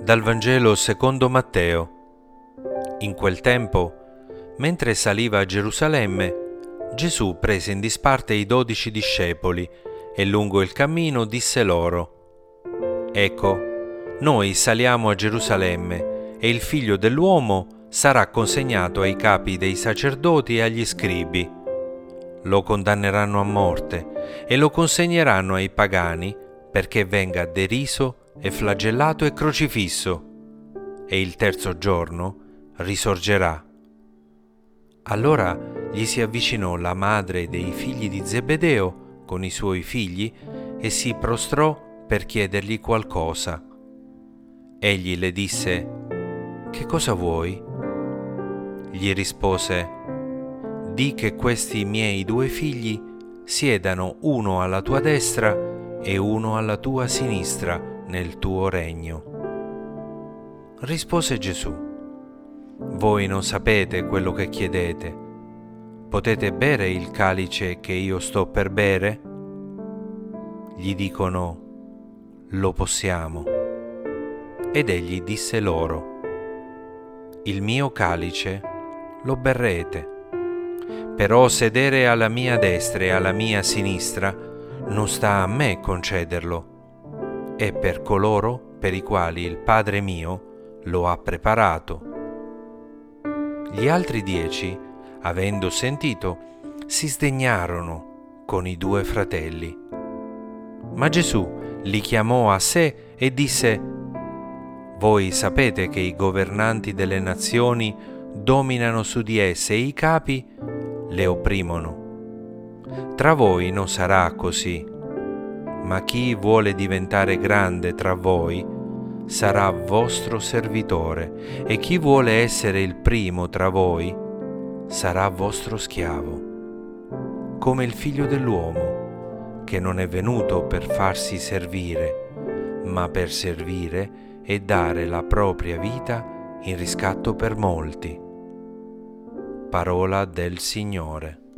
Dal Vangelo secondo Matteo. In quel tempo, mentre saliva a Gerusalemme, Gesù prese in disparte i dodici discepoli e lungo il cammino disse loro, Ecco, noi saliamo a Gerusalemme e il figlio dell'uomo sarà consegnato ai capi dei sacerdoti e agli scribi lo condanneranno a morte e lo consegneranno ai pagani perché venga deriso e flagellato e crocifisso, e il terzo giorno risorgerà. Allora gli si avvicinò la madre dei figli di Zebedeo con i suoi figli e si prostrò per chiedergli qualcosa. Egli le disse, Che cosa vuoi? Gli rispose, Di che questi miei due figli siedano uno alla tua destra e uno alla tua sinistra nel tuo regno. Rispose Gesù, voi non sapete quello che chiedete. Potete bere il calice che io sto per bere? Gli dicono, lo possiamo. Ed egli disse loro, il mio calice lo berrete, però sedere alla mia destra e alla mia sinistra non sta a me concederlo è per coloro per i quali il Padre mio lo ha preparato. Gli altri dieci, avendo sentito, si sdegnarono con i due fratelli. Ma Gesù li chiamò a sé e disse, Voi sapete che i governanti delle nazioni dominano su di esse e i capi le opprimono. Tra voi non sarà così ma chi vuole diventare grande tra voi sarà vostro servitore e chi vuole essere il primo tra voi sarà vostro schiavo, come il figlio dell'uomo, che non è venuto per farsi servire, ma per servire e dare la propria vita in riscatto per molti. Parola del Signore.